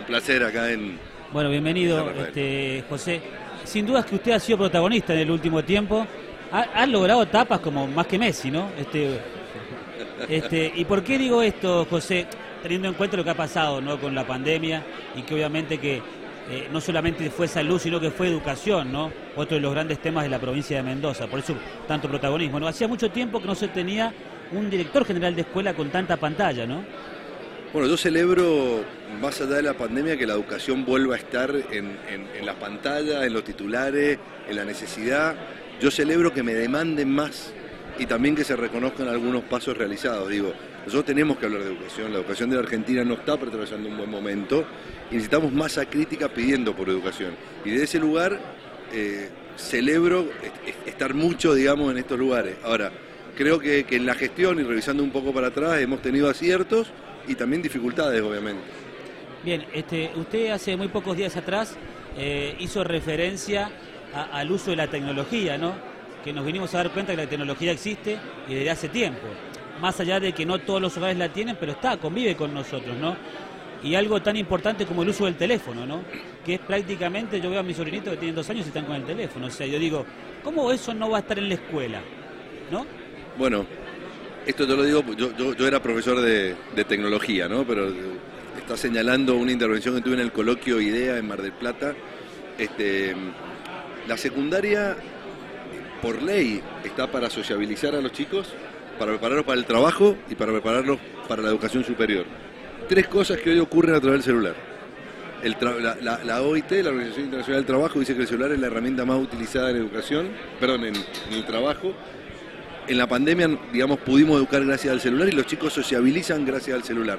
Un placer acá en... Bueno, bienvenido, este, José. Sin duda es que usted ha sido protagonista en el último tiempo. Ha, logrado tapas como más que Messi, ¿no? Este, este, ¿Y por qué digo esto, José? Teniendo en cuenta lo que ha pasado ¿no? con la pandemia y que obviamente que eh, no solamente fue salud, sino que fue educación, ¿no? Otro de los grandes temas de la provincia de Mendoza, por eso tanto protagonismo. ¿no? Hacía mucho tiempo que no se tenía un director general de escuela con tanta pantalla, ¿no? Bueno, yo celebro, más allá de la pandemia, que la educación vuelva a estar en, la pantalla, en los titulares, en la necesidad. Yo celebro que me demanden más y también que se reconozcan algunos pasos realizados. Digo, nosotros tenemos que hablar de educación. La educación de la Argentina no está atravesando un buen momento y necesitamos masa crítica pidiendo por educación. Y de ese lugar eh, celebro estar mucho, digamos, en estos lugares. Ahora, creo que en la gestión y revisando un poco para atrás hemos tenido aciertos y también dificultades, obviamente. Bien, este, usted hace muy pocos días atrás eh, hizo referencia al uso de la tecnología, ¿no? Que nos vinimos a dar cuenta que la tecnología existe y desde hace tiempo. Más allá de que no todos los hogares la tienen, pero está, convive con nosotros, ¿no? Y algo tan importante como el uso del teléfono, ¿no? Que es prácticamente, yo veo a mis sobrinitos que tienen dos años y están con el teléfono. O sea, yo digo, ¿cómo eso no va a estar en la escuela? ¿No? Bueno, esto te lo digo, yo, yo, era profesor de, tecnología, ¿no? Pero está señalando una intervención que tuve en el coloquio IDEA en Mar del Plata. Este, la secundaria, por ley, está para sociabilizar a los chicos, para prepararlos para el trabajo y para prepararlos para la educación superior. Tres cosas que hoy ocurren a través del celular. la, OIT, la Organización Internacional del Trabajo, dice que el celular es la herramienta más utilizada en educación, perdón, en el trabajo en la pandemia, digamos, pudimos educar gracias al celular y los chicos sociabilizan gracias al celular.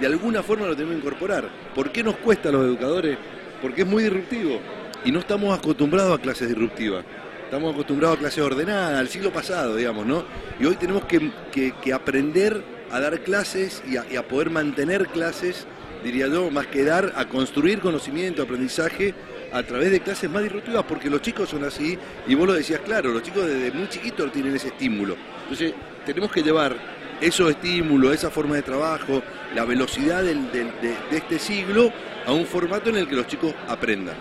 De alguna forma lo tenemos que incorporar. ¿Por qué nos cuesta a los educadores? Porque es muy disruptivo y no estamos acostumbrados a clases disruptivas. Estamos acostumbrados a clases ordenadas, al siglo pasado, digamos, ¿no? Y hoy tenemos que, aprender a dar clases y a, y a poder mantener clases, diría yo, más que dar, a construir conocimiento, aprendizaje a través de clases más disruptivas, porque los chicos son así, y vos lo decías claro, los chicos desde muy chiquitos tienen ese estímulo. Entonces, tenemos que llevar esos estímulos, esa forma de trabajo, la velocidad de, este siglo a un formato en el que los chicos aprendan.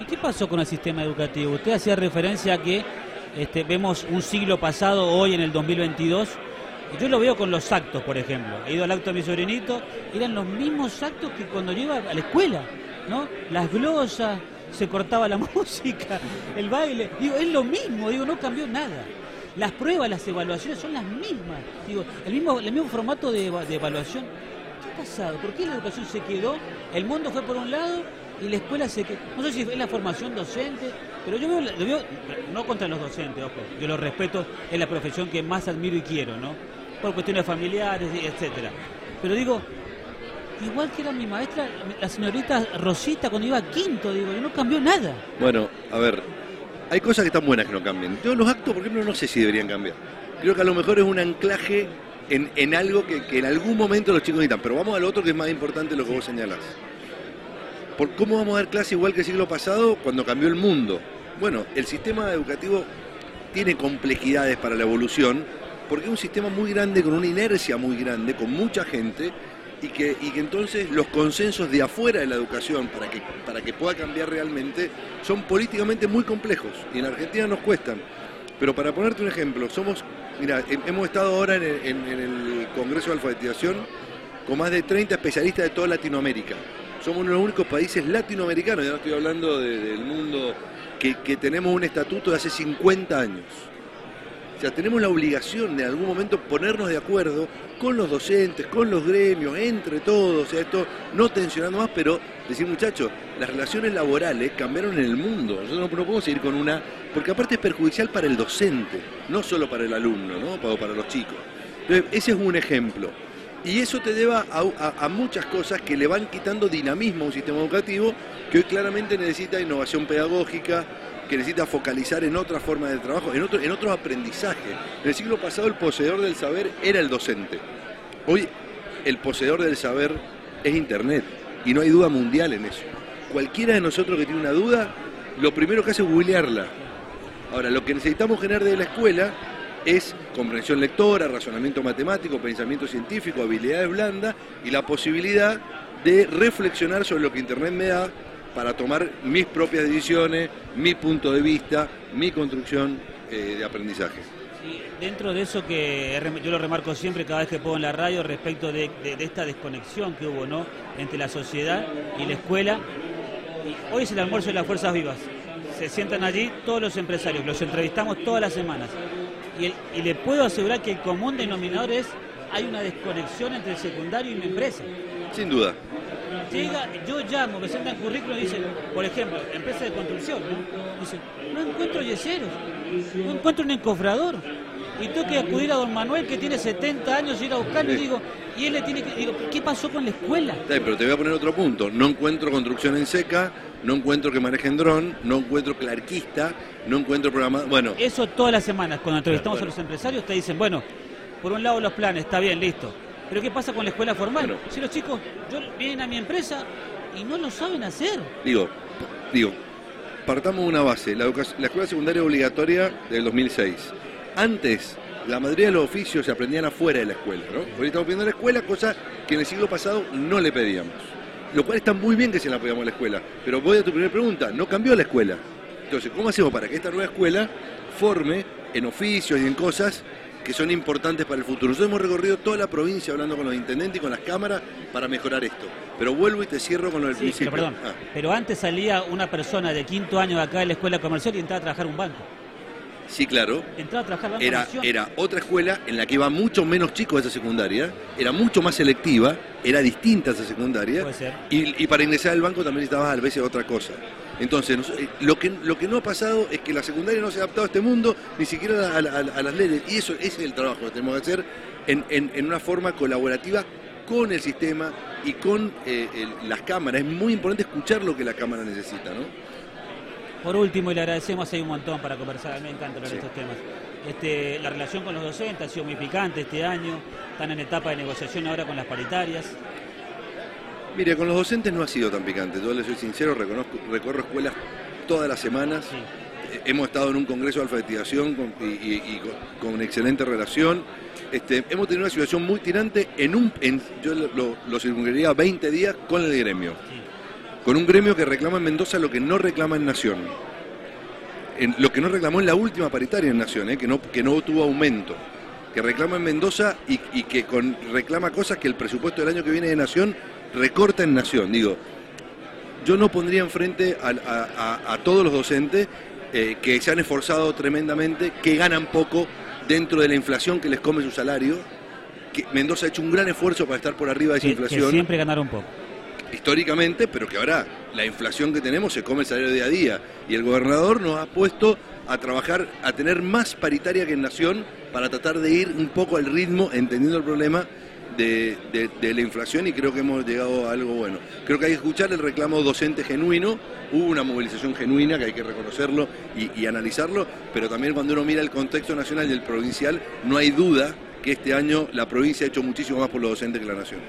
¿Y qué pasó con el sistema educativo? Usted hacía referencia a que este, vemos un siglo pasado hoy en el 2022. Yo lo veo con los actos, por ejemplo. He ido al acto de mi sobrinito, eran los mismos actos que cuando yo iba a la escuela, ¿no? Las glosas, se cortaba la música, el baile. Digo, es lo mismo, digo, no cambió nada. Las pruebas, las evaluaciones son las mismas. Digo, el mismo, el mismo formato de, evaluación. ¿Qué ha pasado? ¿Por qué la educación se quedó? El mundo fue por un lado y la escuela se quedó. No sé si es la formación docente, pero yo veo, no contra los docentes, ojo, yo lo respeto, es la profesión que más admiro y quiero, ¿no? Por cuestiones familiares, etcétera. Pero digo, igual que era mi maestra, la señorita Rosita cuando iba a quinto, digo, y no cambió nada. Bueno, a ver, hay cosas que están buenas que no cambien. Yo los actos, por ejemplo, no sé si deberían cambiar. Creo que a lo mejor es un anclaje en, algo que, en algún momento los chicos necesitan. Pero vamos al otro que es más importante lo que vos señalás. ¿Por cómo vamos a dar clase igual que el siglo pasado cuando cambió el mundo? Bueno, el sistema educativo tiene complejidades para la evolución porque es un sistema muy grande, con una inercia muy grande, con mucha gente y que, y que entonces los consensos de afuera de la educación para que, para que pueda cambiar realmente son políticamente muy complejos y en Argentina nos cuestan. Pero para ponerte un ejemplo, somos, mira, hemos estado ahora en el, Congreso de Alfabetización con más de 30 especialistas de toda Latinoamérica. Somos uno de los únicos países latinoamericanos, ya no estoy hablando del mundo, que, que tenemos un estatuto de hace 50 años. O sea, tenemos la obligación de en algún momento ponernos de acuerdo con los docentes, con los gremios, entre todos, o sea, esto no tensionando más, pero decir, muchachos, las relaciones laborales cambiaron en el mundo. Nosotros no, podemos seguir con una, porque aparte es perjudicial para el docente, no solo para el alumno, ¿no? Para, los chicos. Entonces, ese es un ejemplo. Y eso te lleva a, muchas cosas que le van quitando dinamismo a un sistema educativo que hoy claramente necesita innovación pedagógica, que necesita focalizar en otra forma de trabajo, en, otro, en otros aprendizajes. En el siglo pasado el poseedor del saber era el docente. Hoy el poseedor del saber es Internet y no hay duda mundial en eso. Cualquiera de nosotros que tiene una duda, lo primero que hace es googlearla. Ahora, lo que necesitamos generar de la escuela es comprensión lectora, razonamiento matemático, pensamiento científico, habilidades blandas y la posibilidad de reflexionar sobre lo que Internet me da para tomar mis propias decisiones, mi punto de vista, mi construcción eh, de aprendizaje. Dentro de eso que yo lo remarco siempre cada vez que pongo en la radio respecto de, esta desconexión que hubo ¿no? entre la sociedad y la escuela, hoy es el almuerzo de las fuerzas vivas. Se sientan allí todos los empresarios, los entrevistamos todas las semanas. Y, y le puedo asegurar que el común denominador es hay una desconexión entre el secundario y la empresa. Sin duda. Llega, yo llamo, me sientan currículum y dicen, por ejemplo, empresa de construcción, ¿no? Dicen, no encuentro yeseros, no encuentro un encofrador. Y tengo que acudir a don Manuel que tiene 70 años y ir a buscarlo y digo, y él le tiene que. Digo, ¿qué pasó con la escuela? pero te voy a poner otro punto. No encuentro construcción en seca, no encuentro que manejen dron, no encuentro clarquista, no encuentro programa. Bueno. Eso todas las semanas, cuando entrevistamos a los empresarios, te dicen, bueno, por un lado los planes, está bien, listo. Pero ¿qué pasa con la escuela formal? Si los chicos vienen a mi empresa y no lo saben hacer. Digo, digo, partamos de una base. La, la escuela secundaria obligatoria del 2006. Antes, la mayoría de los oficios se aprendían afuera de la escuela, ¿no? Hoy estamos pidiendo la escuela, cosa que en el siglo pasado no le pedíamos. Lo cual está muy bien que se la pedíamos a la escuela. Pero voy a tu primera pregunta, no cambió la escuela. Entonces, ¿cómo hacemos para que esta nueva escuela forme en oficios y en cosas que son importantes para el futuro. Nosotros hemos recorrido toda la provincia hablando con los intendentes y con las cámaras para mejorar esto. Pero vuelvo y te cierro con lo del principio. Pero, perdón, ah. pero antes salía una persona de quinto año de acá de la escuela comercial y entraba a trabajar un banco. Sí, claro. Entraba a trabajar banco era, era otra escuela en la que iba mucho menos chicos de esa secundaria, era mucho más selectiva, era distinta esa secundaria. Puede ser. Y, y para ingresar al banco también necesitabas a veces otra cosa. Entonces, eh, lo que, lo que no ha pasado es que la secundaria no se ha adaptado a este mundo, ni siquiera a, las leyes. Y eso ese es el trabajo que tenemos que hacer en, una forma colaborativa con el sistema y con eh, las cámaras. Es muy importante escuchar lo que la cámara necesita, ¿no? Por último, y le agradecemos, hay un montón para conversar, a mí me encanta hablar de estos temas. Este, la relación con los docentes ha sido muy picante este año, están en etapa de negociación ahora con las paritarias. Mire, con los docentes no ha sido tan picante, yo les soy sincero, reconozco, recorro escuelas todas las semanas. Eh, hemos estado en un congreso de alfabetización y, con, una excelente relación. Este, hemos tenido una situación muy tirante en un, yo lo, lo 20 días con el gremio. Con un gremio que reclama en Mendoza lo que no reclama en Nación. En, lo que no reclamó en la última paritaria en Nación, eh, que, no, que no tuvo aumento. Que reclama en Mendoza y, que con, reclama cosas que el presupuesto del año que viene de Nación recorta en Nación. Digo, yo no pondría enfrente a, a, todos los docentes eh, que se han esforzado tremendamente, que ganan poco dentro de la inflación que les come su salario. Que Mendoza ha hecho un gran esfuerzo para estar por arriba de esa inflación. Que siempre ganaron poco. Históricamente, pero que ahora la inflación que tenemos se come el salario día a día. Y el gobernador nos ha puesto a trabajar, a tener más paritaria que en Nación para tratar de ir un poco al ritmo, entendiendo el problema de, la inflación y creo que hemos llegado a algo bueno. Creo que hay que escuchar el reclamo docente genuino, hubo una movilización genuina que hay que reconocerlo y, y analizarlo, pero también cuando uno mira el contexto nacional y el provincial, no hay duda que este año la provincia ha hecho muchísimo más por los docentes que la nación.